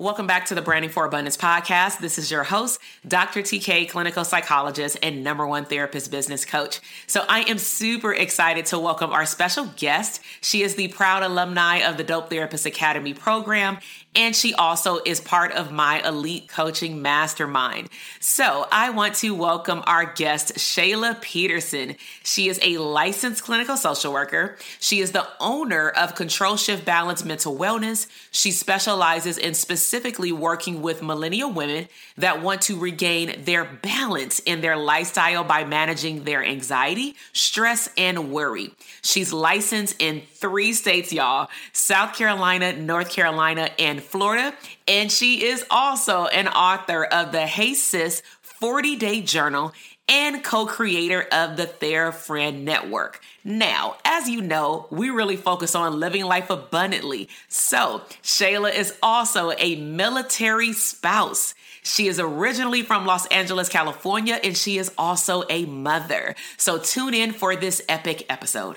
Welcome back to the Branding for Abundance podcast. This is your host, Dr. TK, clinical psychologist and number one therapist business coach. So I am super excited to welcome our special guest. She is the proud alumni of the Dope Therapist Academy program and she also is part of my elite coaching mastermind. So I want to welcome our guest, Shayla Peterson. She is a licensed clinical social worker. She is the owner of Control Shift Balance Mental Wellness. She specializes in specifically working with millennial women that want to regain their balance in their lifestyle by managing their anxiety, stress, and worry. She's licensed in three states, y'all South Carolina, North Carolina, and Florida. And she is also an author of the Hey Sis 40 Day Journal and co creator of the TheraFriend Network. Now, as you know, we really focus on living life abundantly. So, Shayla is also a military spouse. She is originally from Los Angeles, California, and she is also a mother. So, tune in for this epic episode.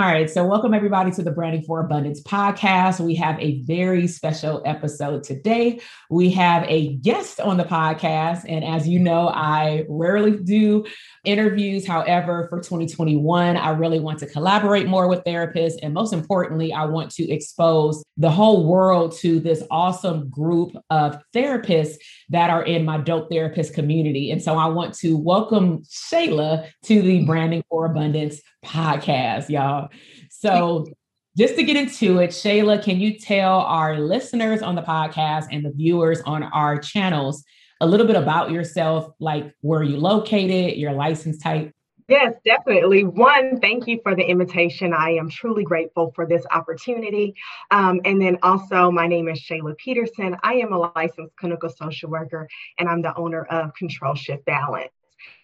All right. So, welcome everybody to the Branding for Abundance podcast. We have a very special episode today. We have a guest on the podcast. And as you know, I rarely do interviews. However, for 2021, I really want to collaborate more with therapists. And most importantly, I want to expose the whole world to this awesome group of therapists that are in my dope therapist community. And so, I want to welcome Shayla to the Branding for Abundance podcast, y'all. So, just to get into it, Shayla, can you tell our listeners on the podcast and the viewers on our channels a little bit about yourself, like where you located, your license type? Yes, definitely. One, thank you for the invitation. I am truly grateful for this opportunity. Um, and then also, my name is Shayla Peterson. I am a licensed clinical social worker, and I'm the owner of Control Shift Balance.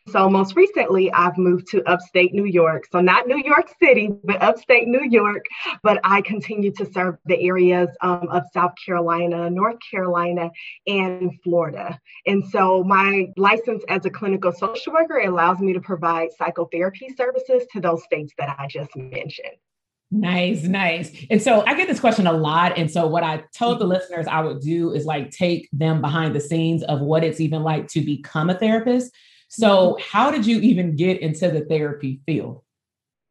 So most recently, I've moved to upstate New York. So not New York City, but upstate New York. But I continue to serve the areas um, of South Carolina, North Carolina, and Florida. And so my license as a clinical social worker allows me to provide psychotherapy services to those states that I just mentioned. Nice, nice. And so I get this question a lot. And so what I told the listeners I would do is like take them behind the scenes of what it's even like to become a therapist. So, how did you even get into the therapy field?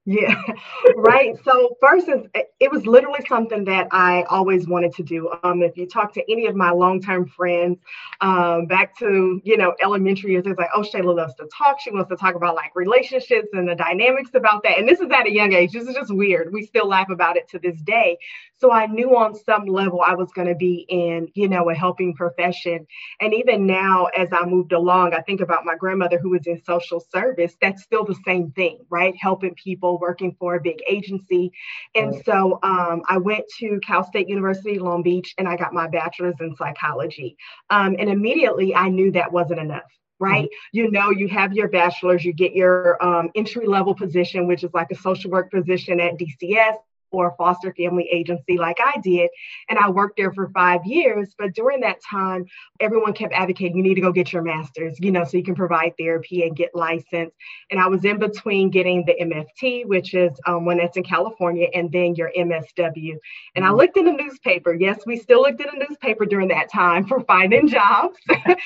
Yeah, right. So first, it was literally something that I always wanted to do. Um, if you talk to any of my longtime friends, um, back to you know elementary years, it's like, oh, Shayla loves to talk. She wants to talk about like relationships and the dynamics about that. And this is at a young age. This is just weird. We still laugh about it to this day. So I knew on some level I was going to be in you know a helping profession. And even now, as I moved along, I think about my grandmother who was in social service. That's still the same thing, right? Helping people working for a big agency. And so um, I went to Cal State University, Long Beach, and I got my bachelor's in psychology. Um, and immediately I knew that wasn't enough right? Mm-hmm. You know, you have your bachelor's, you get your um, entry level position, which is like a social work position at DCS for a foster family agency like I did. And I worked there for five years. But during that time, everyone kept advocating you need to go get your master's, you know, so you can provide therapy and get licensed. And I was in between getting the MFT, which is um, one that's in California, and then your MSW. And I mm-hmm. looked in the newspaper. Yes, we still looked in the newspaper during that time for finding jobs. and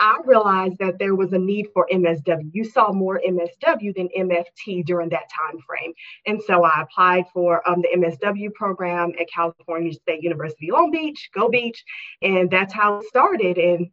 I realized that there was a need for MSW. You saw more MSW than MFT during that time frame. And so I applied for um, the MSW program at California State University Long Beach, Go Beach. And that's how it started. And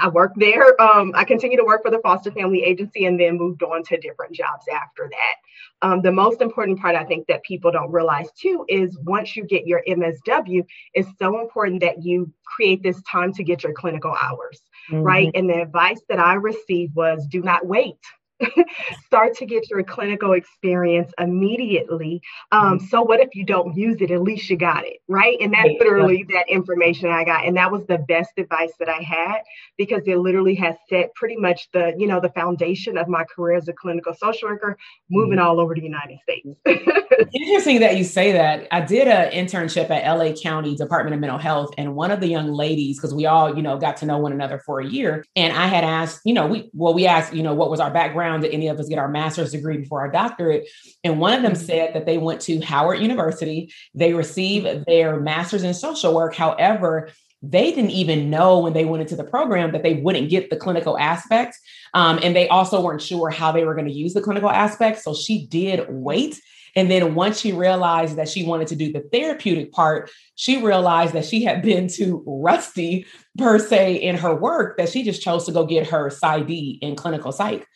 I worked there. Um, I continued to work for the foster family agency and then moved on to different jobs after that. Um, the most important part I think that people don't realize too is once you get your MSW, it's so important that you create this time to get your clinical hours, mm-hmm. right? And the advice that I received was do not wait start to get your clinical experience immediately. Um, mm-hmm. so what if you don't use it? At least you got it, right? And that's literally that information I got, and that was the best advice that I had because it literally has set pretty much the you know the foundation of my career as a clinical social worker, moving mm-hmm. all over the United States. Interesting that you say that. I did an internship at LA County Department of Mental Health, and one of the young ladies, because we all you know got to know one another for a year, and I had asked, you know, we well we asked, you know, what was our background did any of us get our master's degree before our doctorate. And one of them mm-hmm. said that they went to Howard University, they received their master's in social work. However, they didn't even know when they went into the program that they wouldn't get the clinical aspect. Um, and they also weren't sure how they were going to use the clinical aspect. So she did wait. And then once she realized that she wanted to do the therapeutic part, she realized that she had been too rusty per se in her work that she just chose to go get her PsyD in clinical psych.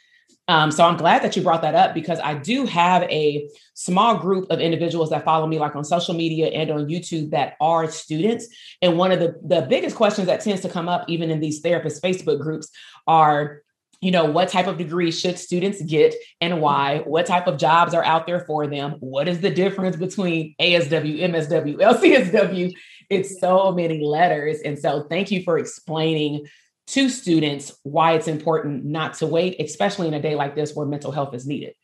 Um, so I'm glad that you brought that up because I do have a small group of individuals that follow me, like on social media and on YouTube, that are students. And one of the, the biggest questions that tends to come up, even in these therapist Facebook groups, are you know what type of degree should students get and why what type of jobs are out there for them what is the difference between asw msw lcsw it's so many letters and so thank you for explaining to students why it's important not to wait, especially in a day like this where mental health is needed.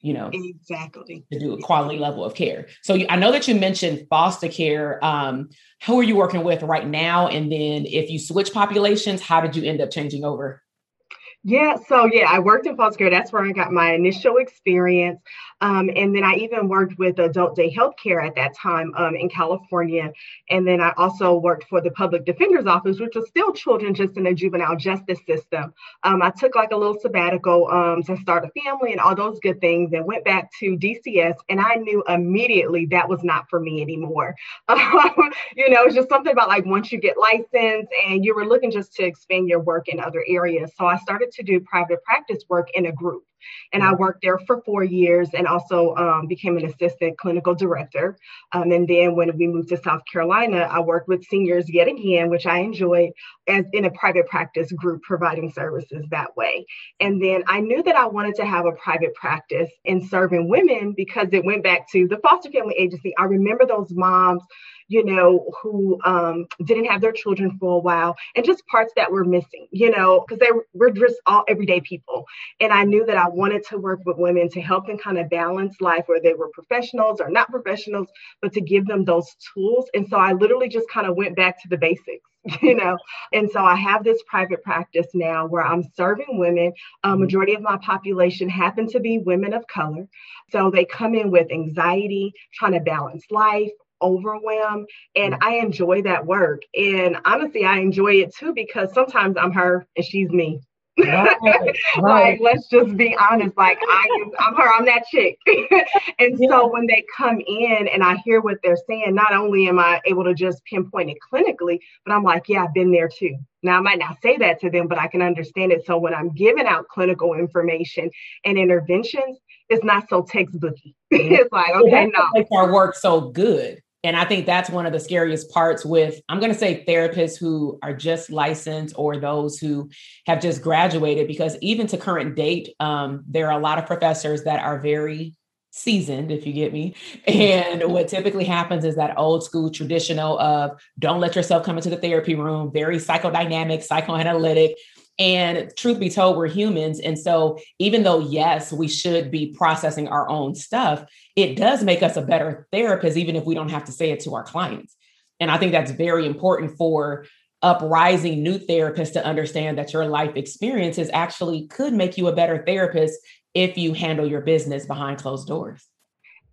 You know, exactly to do a quality level of care. So you, I know that you mentioned foster care. Um, who are you working with right now? And then if you switch populations, how did you end up changing over? Yeah, so yeah, I worked in foster care. That's where I got my initial experience. Um, and then I even worked with adult day healthcare at that time um, in California. And then I also worked for the public defender's office, which was still children just in the juvenile justice system. Um, I took like a little sabbatical um, to start a family and all those good things and went back to DCS. And I knew immediately that was not for me anymore. you know, it's just something about like once you get licensed and you were looking just to expand your work in other areas. So I started to do private practice work in a group. And I worked there for four years and also um, became an assistant clinical director. Um, and then when we moved to South Carolina, I worked with seniors yet again, which I enjoyed as in a private practice group providing services that way. And then I knew that I wanted to have a private practice in serving women because it went back to the foster family agency. I remember those moms you know, who um, didn't have their children for a while, and just parts that were missing, you know, because they were just all everyday people. And I knew that I wanted to work with women to help them kind of balance life, where they were professionals or not professionals, but to give them those tools. And so I literally just kind of went back to the basics you know and so i have this private practice now where i'm serving women a mm-hmm. majority of my population happen to be women of color so they come in with anxiety trying to balance life overwhelm and mm. I enjoy that work. And honestly, I enjoy it too because sometimes I'm her and she's me. Right, right. like, let's just be honest. Like, I, I'm her. I'm that chick. and yeah. so when they come in and I hear what they're saying, not only am I able to just pinpoint it clinically, but I'm like, yeah, I've been there too. Now I might not say that to them, but I can understand it. So when I'm giving out clinical information and interventions, it's not so textbooky. it's like, okay, no. Makes our work so good and I think that's one of the scariest parts with, I'm going to say therapists who are just licensed or those who have just graduated, because even to current date, um, there are a lot of professors that are very seasoned, if you get me. And what typically happens is that old school traditional of don't let yourself come into the therapy room, very psychodynamic, psychoanalytic. And truth be told, we're humans. And so, even though, yes, we should be processing our own stuff, it does make us a better therapist, even if we don't have to say it to our clients. And I think that's very important for uprising new therapists to understand that your life experiences actually could make you a better therapist if you handle your business behind closed doors.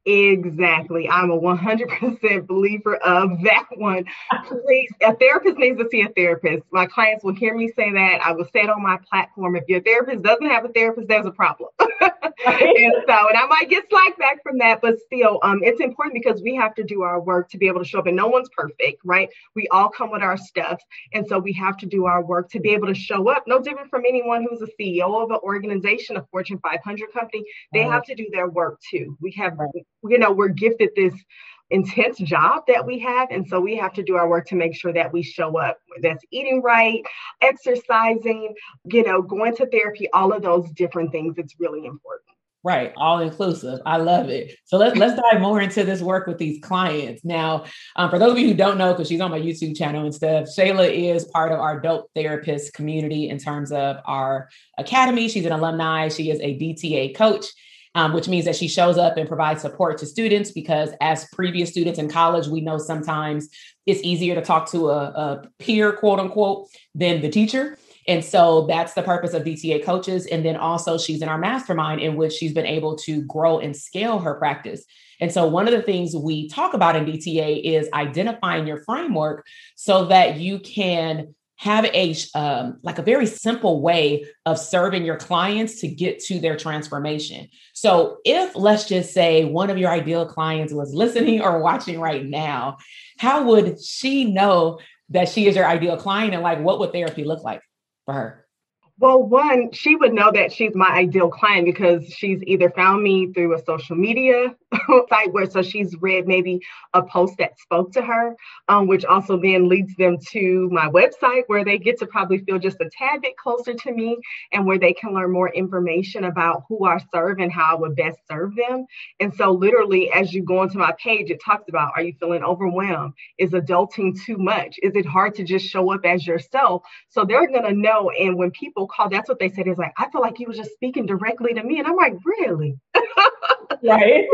Exactly. I'm a 100% believer of that one. Please, a therapist needs to see a therapist. My clients will hear me say that. I will say it on my platform. If your therapist doesn't have a therapist, there's a problem. and so, and I might get slack back from that, but still, um, it's important because we have to do our work to be able to show up. And no one's perfect, right? We all come with our stuff. And so we have to do our work to be able to show up. No different from anyone who's a CEO of an organization, a Fortune 500 company. They have to do their work too. We have you know, we're gifted this intense job that we have. And so we have to do our work to make sure that we show up. That's eating right, exercising, you know, going to therapy, all of those different things. It's really important. Right, all inclusive. I love it. So let's let's dive more into this work with these clients. Now, um, for those of you who don't know, because she's on my YouTube channel and stuff, Shayla is part of our dope therapist community in terms of our academy. She's an alumni. She is a DTA coach um, which means that she shows up and provides support to students because as previous students in college, we know sometimes it's easier to talk to a, a peer, quote unquote, than the teacher. And so that's the purpose of DTA coaches. And then also, she's in our mastermind in which she's been able to grow and scale her practice. And so, one of the things we talk about in DTA is identifying your framework so that you can have a um, like a very simple way of serving your clients to get to their transformation. So if let's just say one of your ideal clients was listening or watching right now how would she know that she is your ideal client and like what would therapy look like for her? Well, one, she would know that she's my ideal client because she's either found me through a social media site where so she's read maybe a post that spoke to her, um, which also then leads them to my website where they get to probably feel just a tad bit closer to me and where they can learn more information about who I serve and how I would best serve them. And so, literally, as you go onto my page, it talks about are you feeling overwhelmed? Is adulting too much? Is it hard to just show up as yourself? So, they're to know. And when people call, that's what they said is like, I feel like you were just speaking directly to me. And I'm like, really? right.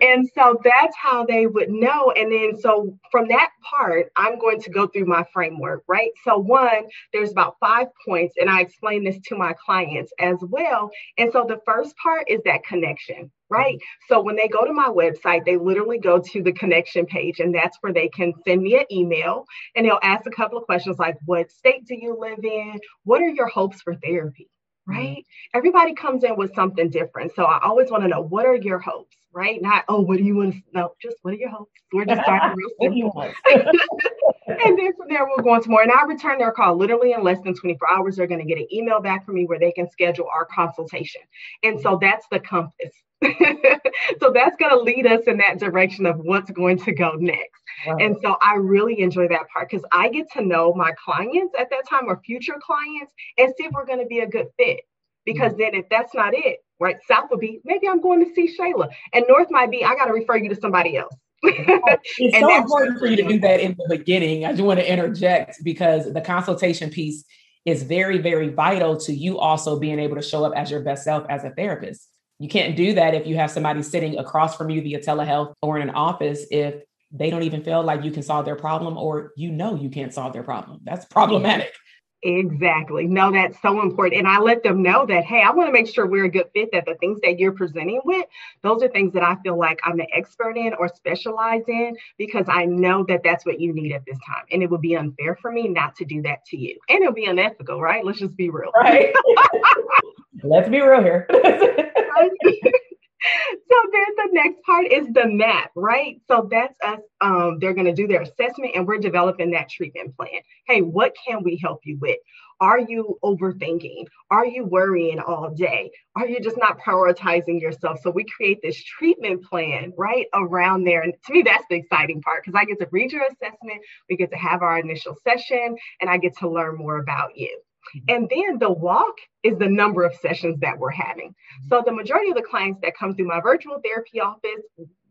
And so that's how they would know. And then, so from that part, I'm going to go through my framework, right? So, one, there's about five points, and I explain this to my clients as well. And so, the first part is that connection, right? So when they go to my website, they literally go to the connection page, and that's where they can send me an email and they'll ask a couple of questions like, What state do you live in? What are your hopes for therapy? Mm-hmm. Right? Mm-hmm. Everybody comes in with something different. So I always want to know what are your hopes, right? Not, oh, what do you want to know? Just what are your hopes? We're just starting real simple. and then from there, we'll go into more. And I'll return their call literally in less than 24 hours. They're going to get an email back from me where they can schedule our consultation. And so that's the compass. so that's going to lead us in that direction of what's going to go next. Wow. And so I really enjoy that part because I get to know my clients at that time or future clients and see if we're going to be a good fit. Because mm-hmm. then if that's not it, right, South would be maybe I'm going to see Shayla, and North might be I got to refer you to somebody else. it's so important for you to do that in the beginning. I just want to interject because the consultation piece is very, very vital to you also being able to show up as your best self as a therapist. You can't do that if you have somebody sitting across from you via telehealth or in an office if they don't even feel like you can solve their problem or you know you can't solve their problem. That's problematic. Exactly. No, that's so important. And I let them know that, hey, I want to make sure we're a good fit, that the things that you're presenting with, those are things that I feel like I'm an expert in or specialize in because I know that that's what you need at this time. And it would be unfair for me not to do that to you. And it'll be unethical, right? Let's just be real. Right. Let's be real here. so then the next part is the map, right? So that's us. Um, they're going to do their assessment and we're developing that treatment plan. Hey, what can we help you with? Are you overthinking? Are you worrying all day? Are you just not prioritizing yourself? So we create this treatment plan right around there. And to me, that's the exciting part because I get to read your assessment, we get to have our initial session, and I get to learn more about you. Mm-hmm. And then the walk is the number of sessions that we're having. Mm-hmm. So the majority of the clients that come through my virtual therapy office,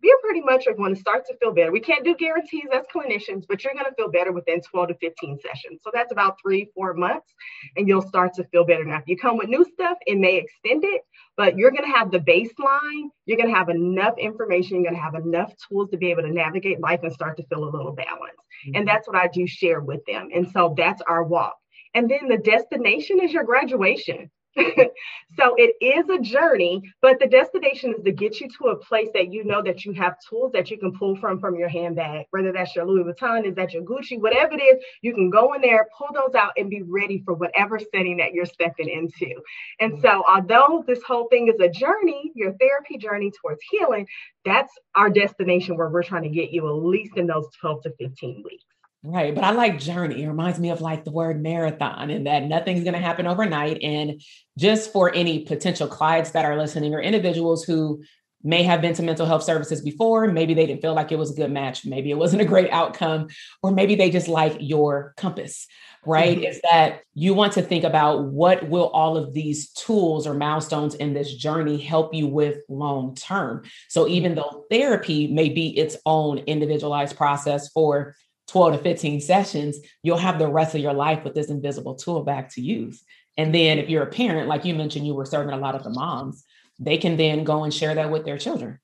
we're pretty much are going to start to feel better. We can't do guarantees as clinicians, but you're going to feel better within 12 to 15 sessions. So that's about three, four months, and you'll start to feel better. Now, if you come with new stuff, it may extend it, but you're going to have the baseline. You're going to have enough information. You're going to have enough tools to be able to navigate life and start to feel a little balance. Mm-hmm. And that's what I do share with them. And so that's our walk. And then the destination is your graduation. so it is a journey, but the destination is to get you to a place that you know that you have tools that you can pull from from your handbag, whether that's your Louis Vuitton, is that your Gucci, whatever it is, you can go in there, pull those out, and be ready for whatever setting that you're stepping into. And so, although this whole thing is a journey, your therapy journey towards healing, that's our destination where we're trying to get you at least in those 12 to 15 weeks. Right. But I like journey. It reminds me of like the word marathon and that nothing's going to happen overnight. And just for any potential clients that are listening or individuals who may have been to mental health services before, maybe they didn't feel like it was a good match, maybe it wasn't a great outcome, or maybe they just like your compass, right? Mm-hmm. Is that you want to think about what will all of these tools or milestones in this journey help you with long term. So even though therapy may be its own individualized process for 12 to 15 sessions, you'll have the rest of your life with this invisible tool back to use. And then if you're a parent, like you mentioned, you were serving a lot of the moms, they can then go and share that with their children,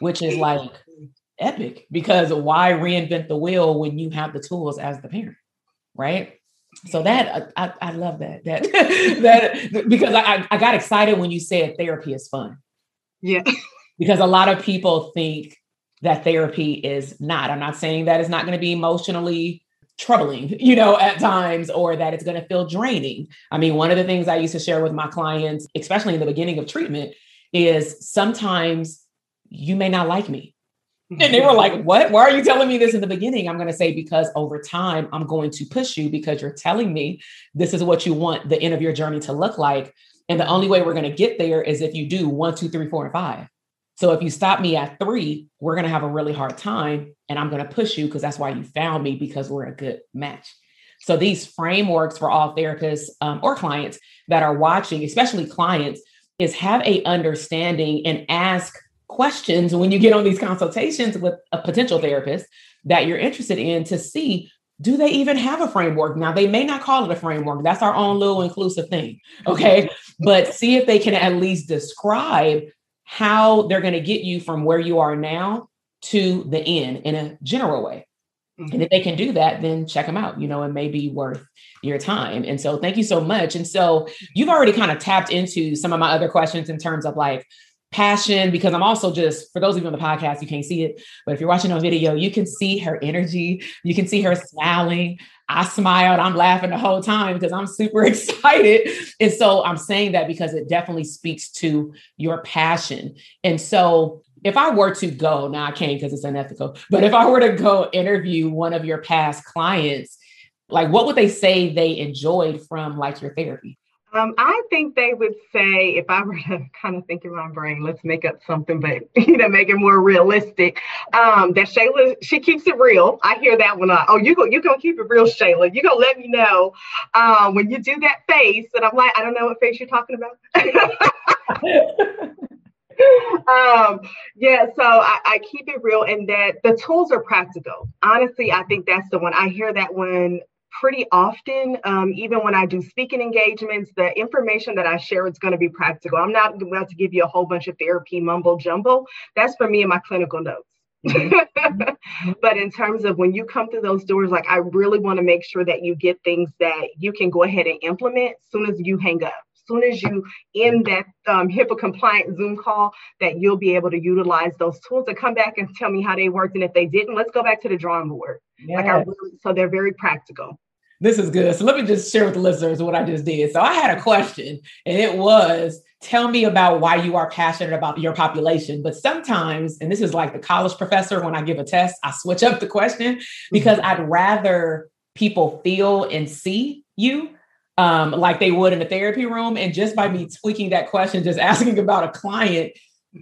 which is like epic because why reinvent the wheel when you have the tools as the parent, right? So that uh, I, I love that that that because I I got excited when you said therapy is fun. Yeah. Because a lot of people think that therapy is not. I'm not saying that it's not going to be emotionally troubling, you know, at times, or that it's going to feel draining. I mean, one of the things I used to share with my clients, especially in the beginning of treatment, is sometimes you may not like me. Hmm. And they were like, What? Why are you telling me this in the beginning? I'm going to say, Because over time, I'm going to push you because you're telling me this is what you want the end of your journey to look like. And the only way we're going to get there is if you do one, two, three, four, and five. So if you stop me at three, we're going to have a really hard time. And I'm going to push you because that's why you found me because we're a good match. So these frameworks for all therapists um, or clients that are watching, especially clients, is have a understanding and ask questions when you get on these consultations with a potential therapist that you're interested in to see do they even have a framework now they may not call it a framework that's our own little inclusive thing okay but see if they can at least describe how they're going to get you from where you are now to the end in a general way. Mm-hmm. And if they can do that, then check them out. You know, it may be worth your time. And so thank you so much. And so you've already kind of tapped into some of my other questions in terms of like passion, because I'm also just, for those of you on the podcast, you can't see it, but if you're watching on video, you can see her energy. You can see her smiling. I smiled, I'm laughing the whole time because I'm super excited. And so I'm saying that because it definitely speaks to your passion. And so if I were to go, now I can't because it's unethical, but if I were to go interview one of your past clients, like what would they say they enjoyed from like your therapy? Um, I think they would say, if I were to kind of think in my brain, let's make up something, but you know, make it more realistic. Um, that Shayla, she keeps it real. I hear that one. oh, you go, you gonna keep it real, Shayla. You gonna let me know um, when you do that face, and I'm like, I don't know what face you're talking about. um, yeah, so I, I, keep it real and that the tools are practical. Honestly, I think that's the one. I hear that one pretty often. Um, even when I do speaking engagements, the information that I share is going to be practical. I'm not about to give you a whole bunch of therapy mumbo jumbo. That's for me and my clinical notes. Mm-hmm. but in terms of when you come through those doors, like I really want to make sure that you get things that you can go ahead and implement as soon as you hang up. As soon as you end that um, HIPAA compliant Zoom call, that you'll be able to utilize those tools to come back and tell me how they worked. And if they didn't, let's go back to the drawing board. Yes. Like I really, so they're very practical. This is good. So let me just share with the listeners what I just did. So I had a question, and it was tell me about why you are passionate about your population. But sometimes, and this is like the college professor when I give a test, I switch up the question because mm-hmm. I'd rather people feel and see you um, like they would in a therapy room. And just by me tweaking that question, just asking about a client,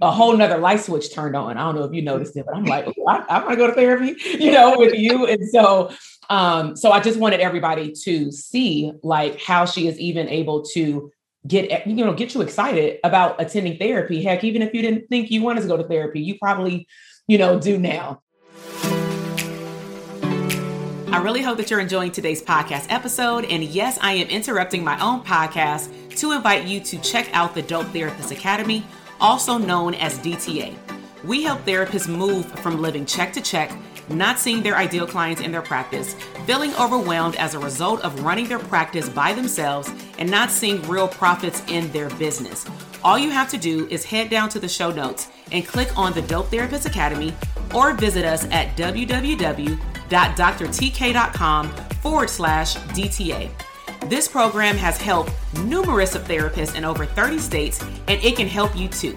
a whole nother light switch turned on. I don't know if you noticed it, but I'm like, I, I want to go to therapy, you know, with you. And so, um, so I just wanted everybody to see like how she is even able to get you know get you excited about attending therapy. Heck, even if you didn't think you wanted to go to therapy, you probably you know do now. I really hope that you're enjoying today's podcast episode. And yes, I am interrupting my own podcast to invite you to check out the Dope Therapist Academy also known as DTA. We help therapists move from living check to check, not seeing their ideal clients in their practice, feeling overwhelmed as a result of running their practice by themselves, and not seeing real profits in their business. All you have to do is head down to the show notes and click on the Dope Therapist Academy or visit us at www.drtk.com forward slash DTA. This program has helped numerous of therapists in over 30 states, and it can help you too.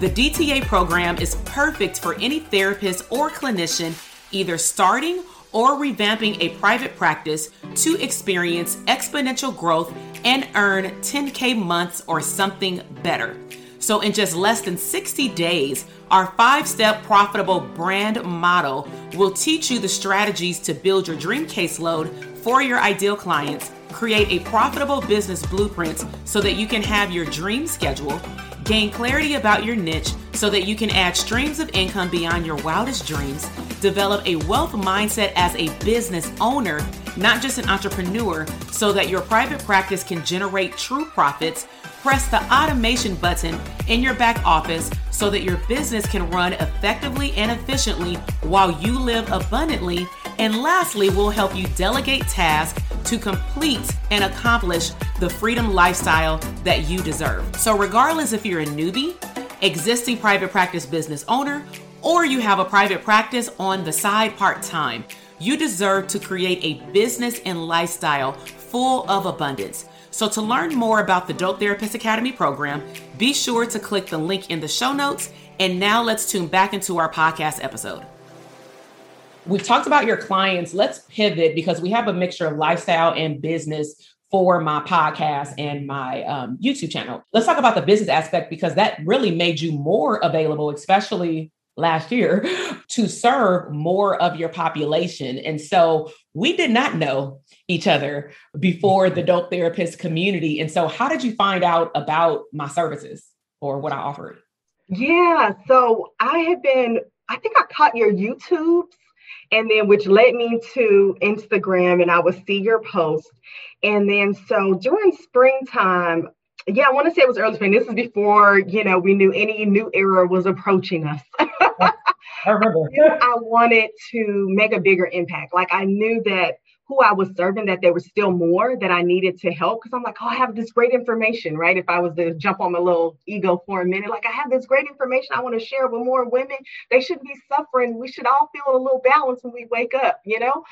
The DTA program is perfect for any therapist or clinician either starting or revamping a private practice to experience exponential growth and earn 10K months or something better. So, in just less than 60 days, our five step profitable brand model will teach you the strategies to build your dream caseload for your ideal clients create a profitable business blueprint so that you can have your dream schedule, gain clarity about your niche so that you can add streams of income beyond your wildest dreams, develop a wealth mindset as a business owner, not just an entrepreneur, so that your private practice can generate true profits. Press the automation button in your back office so that your business can run effectively and efficiently while you live abundantly. And lastly, we'll help you delegate tasks to complete and accomplish the freedom lifestyle that you deserve. So, regardless if you're a newbie, existing private practice business owner, or you have a private practice on the side part time, you deserve to create a business and lifestyle full of abundance. So, to learn more about the Dope Therapist Academy program, be sure to click the link in the show notes. And now let's tune back into our podcast episode. We've talked about your clients. Let's pivot because we have a mixture of lifestyle and business for my podcast and my um, YouTube channel. Let's talk about the business aspect because that really made you more available, especially last year, to serve more of your population. And so we did not know each other before the dope therapist community. And so, how did you find out about my services or what I offered? Yeah, so I had been, I think I caught your YouTubes and then which led me to Instagram and I would see your post. And then so during springtime, yeah, I want to say it was early spring. This is before, you know, we knew any new era was approaching us. I remember. I wanted to make a bigger impact. Like I knew that who I was serving, that there was still more that I needed to help. Cause I'm like, oh, I have this great information, right? If I was to jump on my little ego for a minute, like I have this great information I want to share with more women. They shouldn't be suffering. We should all feel a little balance when we wake up, you know?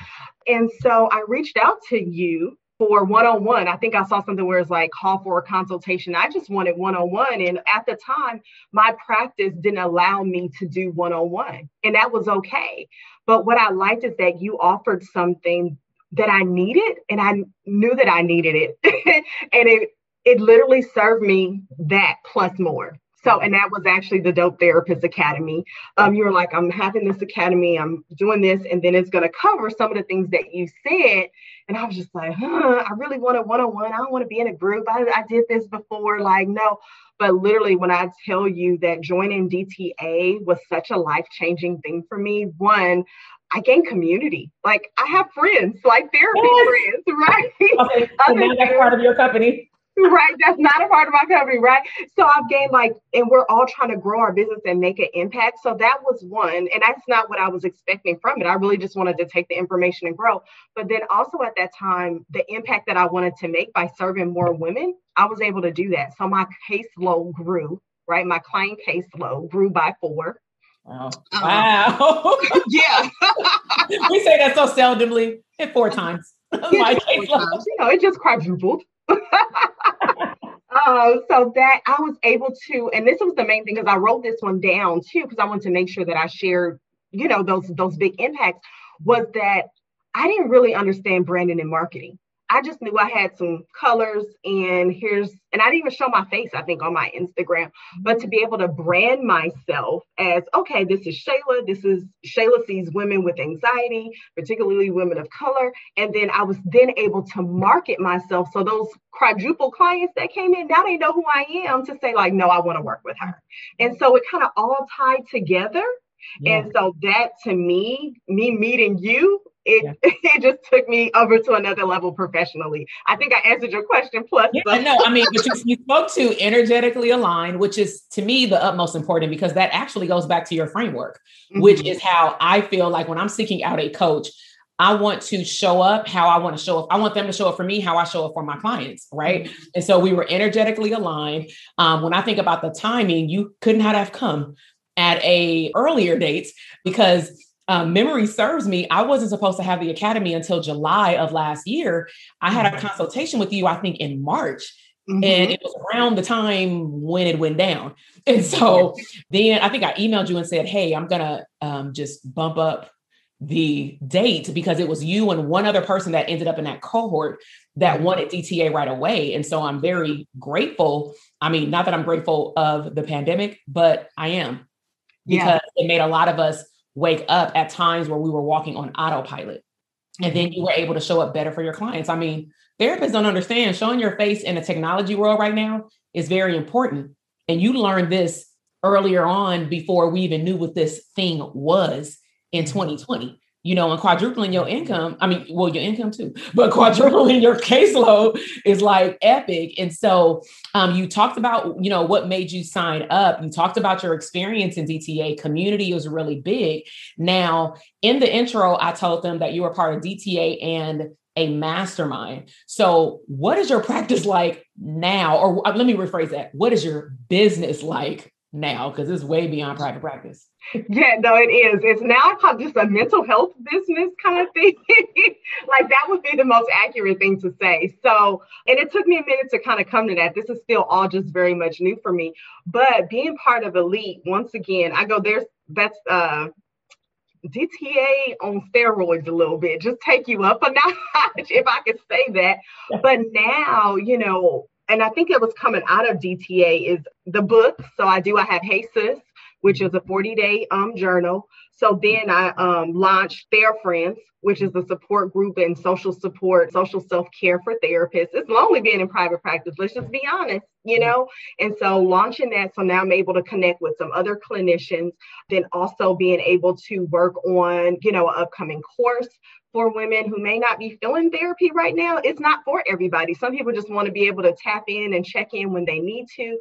And so I reached out to you for one-on-one. I think I saw something where it's like call for a consultation. I just wanted one-on-one. And at the time, my practice didn't allow me to do one-on-one. And that was okay. But what I liked is that you offered something that I needed and I knew that I needed it. and it it literally served me that plus more. So, and that was actually the Dope Therapist Academy. Um, you were like, I'm having this academy, I'm doing this, and then it's going to cover some of the things that you said. And I was just like, huh, I really want a one on one. I don't want to be in a group. I, I did this before. Like, no. But literally, when I tell you that joining DTA was such a life changing thing for me, one, I gain community. Like I have friends, like therapy yes. friends, right? Okay, so now that's part of your company. Right. That's not a part of my company, right? So I've gained like, and we're all trying to grow our business and make an impact. So that was one. And that's not what I was expecting from it. I really just wanted to take the information and grow. But then also at that time, the impact that I wanted to make by serving more women, I was able to do that. So my caseload grew, right? My client caseload grew by four. Wow. Um, wow. yeah. we say that so seldomly. Hit four times. My four times. You know, it just quadrupled. Uh, so that I was able to, and this was the main thing because I wrote this one down too, because I wanted to make sure that I shared, you know, those those big impacts, was that I didn't really understand branding and marketing. I just knew I had some colors and here's, and I didn't even show my face, I think, on my Instagram, but to be able to brand myself as, okay, this is Shayla. This is Shayla sees women with anxiety, particularly women of color. And then I was then able to market myself. So those quadruple clients that came in, now they know who I am to say, like, no, I want to work with her. And so it kind of all tied together. Yeah. And so that to me, me meeting you it, yeah. it just took me over to another level professionally. I think I answered your question plus. Yeah, but. no, I mean, but you, you spoke to energetically aligned, which is to me the utmost important because that actually goes back to your framework, mm-hmm. which is how I feel like when I'm seeking out a coach, I want to show up how I want to show up. I want them to show up for me, how I show up for my clients, right? Mm-hmm. And so we were energetically aligned. Um, when I think about the timing, you could not have come at a earlier date because um, memory serves me, I wasn't supposed to have the academy until July of last year. I had a mm-hmm. consultation with you, I think, in March. Mm-hmm. And it was around the time when it went down. And so then I think I emailed you and said, Hey, I'm going to um, just bump up the date because it was you and one other person that ended up in that cohort that mm-hmm. wanted DTA right away. And so I'm very grateful. I mean, not that I'm grateful of the pandemic, but I am because yeah. it made a lot of us wake up at times where we were walking on autopilot. Mm-hmm. And then mm-hmm. you were able to show up better for your clients. I mean, therapists don't understand showing your face in the technology world right now is very important. And you learned this earlier on before we even knew what this thing was in 2020. You know, and quadrupling your income, I mean, well, your income too, but quadrupling your caseload is like epic. And so um, you talked about, you know, what made you sign up. You talked about your experience in DTA. Community was really big. Now, in the intro, I told them that you were part of DTA and a mastermind. So, what is your practice like now? Or uh, let me rephrase that. What is your business like now because it's way beyond private practice. Yeah, no, it is. It's now called just a mental health business kind of thing. like that would be the most accurate thing to say. So, and it took me a minute to kind of come to that. This is still all just very much new for me. But being part of Elite, once again, I go there's that's uh DTA on steroids a little bit, just take you up a notch, if I could say that. But now, you know, and I think it was coming out of DTA is the book. So I do, I have Hey Sis, which is a 40 day um, journal. So then I um, launched TheraFriends, which is a support group and social support, social self care for therapists. It's lonely being in private practice. Let's just be honest, you know? And so launching that. So now I'm able to connect with some other clinicians, then also being able to work on, you know, an upcoming course for women who may not be feeling therapy right now. It's not for everybody. Some people just want to be able to tap in and check in when they need to.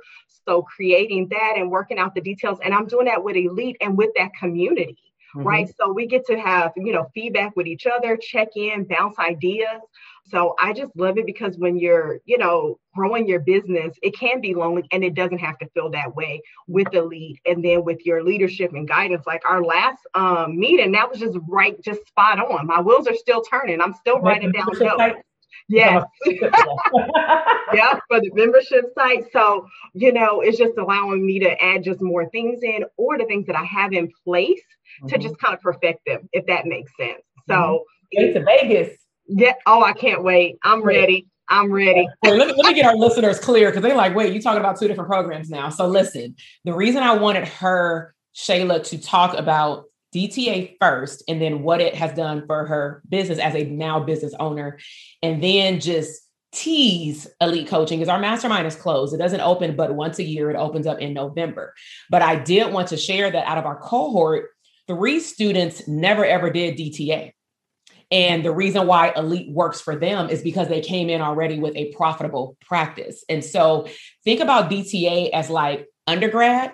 So creating that and working out the details. And I'm doing that with Elite and with that community. Mm-hmm. Right. So we get to have, you know, feedback with each other, check in, bounce ideas. So I just love it because when you're, you know, growing your business, it can be lonely and it doesn't have to feel that way with Elite. And then with your leadership and guidance, like our last um, meeting, that was just right, just spot on. My wheels are still turning. I'm still writing down notes. Yes. yeah, for the membership site. So, you know, it's just allowing me to add just more things in or the things that I have in place mm-hmm. to just kind of perfect them, if that makes sense. So, mm-hmm. to Vegas. Yeah. Oh, I can't wait. I'm ready. I'm ready. let, me, let me get our listeners clear because they're like, wait, you're talking about two different programs now. So listen, the reason I wanted her, Shayla, to talk about DTA first and then what it has done for her business as a now business owner, and then just tease elite coaching because our mastermind is closed. It doesn't open but once a year. It opens up in November. But I did want to share that out of our cohort, three students never ever did DTA. And the reason why Elite works for them is because they came in already with a profitable practice. And so think about DTA as like undergrad.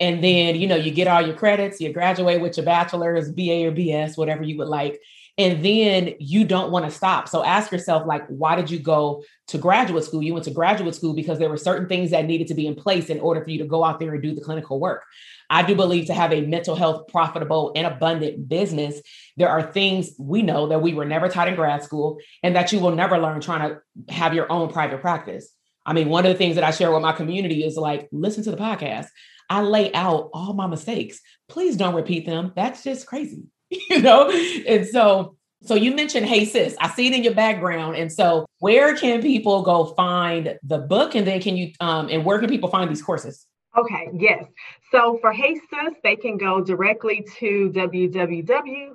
And then, you know, you get all your credits, you graduate with your bachelor's, BA or BS, whatever you would like and then you don't want to stop. So ask yourself, like, why did you go to graduate school? You went to graduate school because there were certain things that needed to be in place in order for you to go out there and do the clinical work. I do believe to have a mental health profitable and abundant business, there are things we know that we were never taught in grad school and that you will never learn trying to have your own private practice. I mean, one of the things that I share with my community is like, listen to the podcast. I lay out all my mistakes. Please don't repeat them. That's just crazy. you know? And so, so you mentioned Hey Sis. I see it in your background. And so where can people go find the book? And then can you um and where can people find these courses? Okay, yes. So for Hey Sis, they can go directly to www.ctrl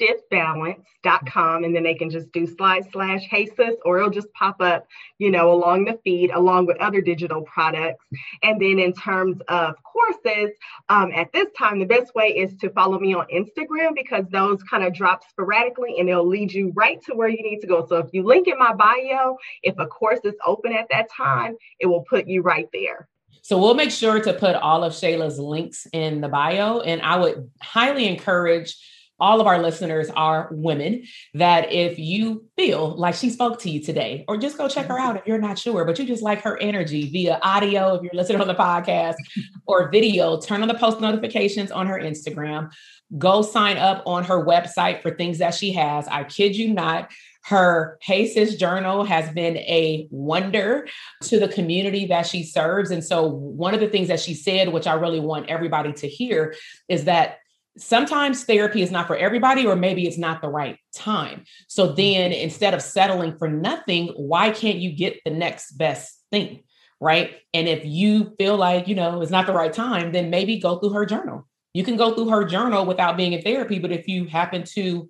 shiftbalance.com and then they can just do slide slash hey sis or it'll just pop up you know along the feed along with other digital products and then in terms of courses um, at this time the best way is to follow me on instagram because those kind of drop sporadically and it'll lead you right to where you need to go so if you link in my bio if a course is open at that time it will put you right there so we'll make sure to put all of Shayla's links in the bio. And I would highly encourage all of our listeners are women that if you feel like she spoke to you today, or just go check her out if you're not sure, but you just like her energy via audio, if you're listening on the podcast or video, turn on the post notifications on her Instagram. Go sign up on her website for things that she has. I kid you not. Her Hey Sis journal has been a wonder to the community that she serves. And so, one of the things that she said, which I really want everybody to hear, is that sometimes therapy is not for everybody, or maybe it's not the right time. So mm-hmm. then instead of settling for nothing, why can't you get the next best thing? Right. And if you feel like, you know, it's not the right time, then maybe go through her journal. You can go through her journal without being in therapy, but if you happen to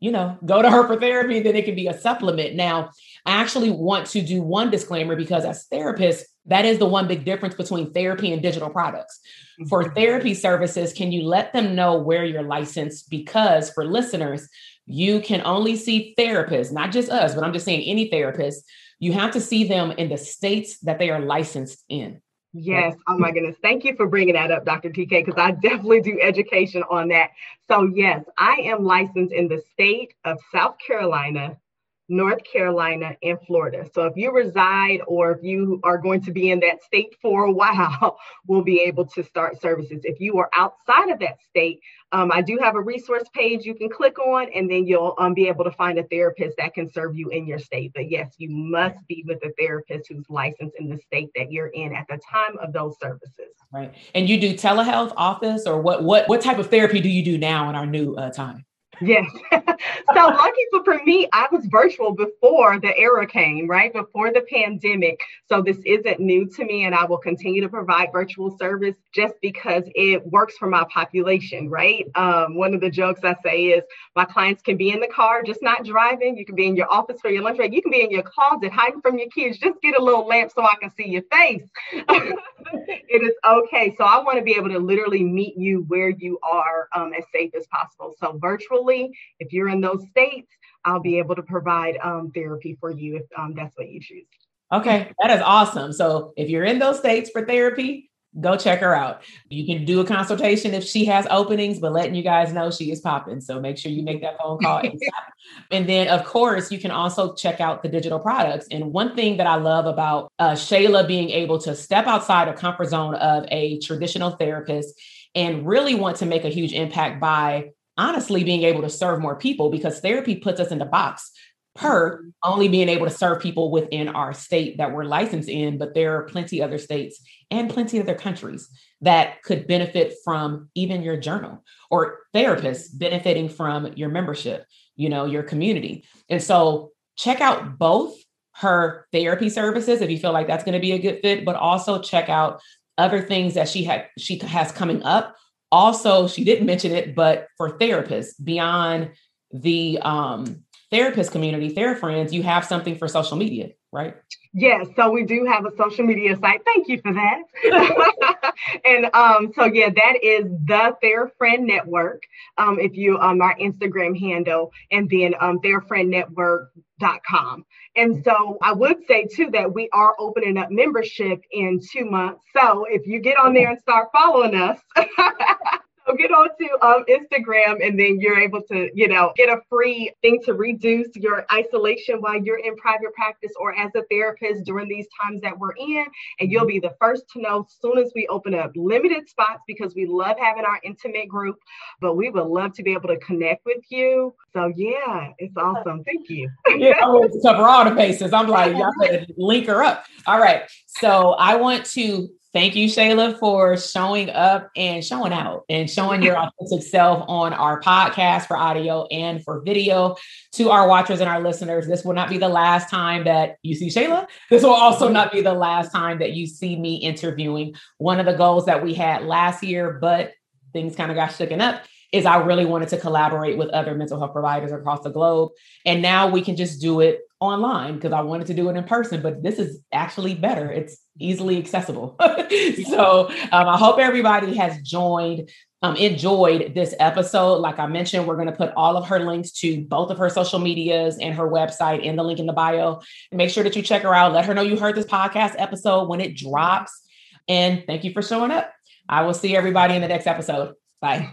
you know, go to her for therapy, then it can be a supplement. Now, I actually want to do one disclaimer because as therapists, that is the one big difference between therapy and digital products. For mm-hmm. therapy services, can you let them know where you're licensed? Because for listeners, you can only see therapists, not just us, but I'm just saying any therapist, you have to see them in the states that they are licensed in. Yes. Oh my goodness. Thank you for bringing that up, Dr. TK, because I definitely do education on that. So, yes, I am licensed in the state of South Carolina, North Carolina, and Florida. So if you reside or if you are going to be in that state for a while, we'll be able to start services. If you are outside of that state, um, I do have a resource page you can click on, and then you'll um, be able to find a therapist that can serve you in your state. But yes, you must be with a therapist who's licensed in the state that you're in at the time of those services. Right. And you do telehealth office, or what? What what type of therapy do you do now in our new uh, time? Yes. so lucky for, for me, I was virtual before the era came, right? Before the pandemic. So this isn't new to me, and I will continue to provide virtual service just because it works for my population, right? Um, one of the jokes I say is my clients can be in the car, just not driving. You can be in your office for your lunch break. You can be in your closet hiding from your kids. Just get a little lamp so I can see your face. it is okay. So I want to be able to literally meet you where you are um, as safe as possible. So virtually if you're in those states, I'll be able to provide um, therapy for you if um, that's what you choose. Okay, that is awesome. So if you're in those states for therapy, go check her out. You can do a consultation if she has openings, but letting you guys know she is popping. So make sure you make that phone call. and then, of course, you can also check out the digital products. And one thing that I love about uh, Shayla being able to step outside of comfort zone of a traditional therapist and really want to make a huge impact by honestly being able to serve more people because therapy puts us in the box per mm-hmm. only being able to serve people within our state that we're licensed in but there are plenty other states and plenty other countries that could benefit from even your journal or therapists benefiting from your membership you know your community and so check out both her therapy services if you feel like that's going to be a good fit but also check out other things that she had she has coming up also she didn't mention it but for therapists beyond the um therapist community TheraFriends you have something for social media right Yes, so we do have a social media site. Thank you for that. and um, so yeah, that is the Fair Friend Network. Um, if you um our Instagram handle, and then um therafriendnetwork.com. And so I would say too that we are opening up membership in two months. So if you get on there and start following us. Get onto um, Instagram and then you're able to, you know, get a free thing to reduce your isolation while you're in private practice or as a therapist during these times that we're in. And you'll be the first to know soon as we open up limited spots because we love having our intimate group, but we would love to be able to connect with you. So yeah, it's awesome. Thank you. yeah, I to cover all the bases. I'm like, y'all better link her up. All right. So I want to Thank you, Shayla, for showing up and showing out and showing your authentic self on our podcast for audio and for video. To our watchers and our listeners, this will not be the last time that you see Shayla. This will also not be the last time that you see me interviewing. One of the goals that we had last year, but things kind of got shooken up, is I really wanted to collaborate with other mental health providers across the globe. And now we can just do it online because I wanted to do it in person, but this is actually better. It's easily accessible. so um, I hope everybody has joined, um, enjoyed this episode. Like I mentioned, we're going to put all of her links to both of her social medias and her website in the link in the bio. And make sure that you check her out. Let her know you heard this podcast episode when it drops. And thank you for showing up. I will see everybody in the next episode. Bye.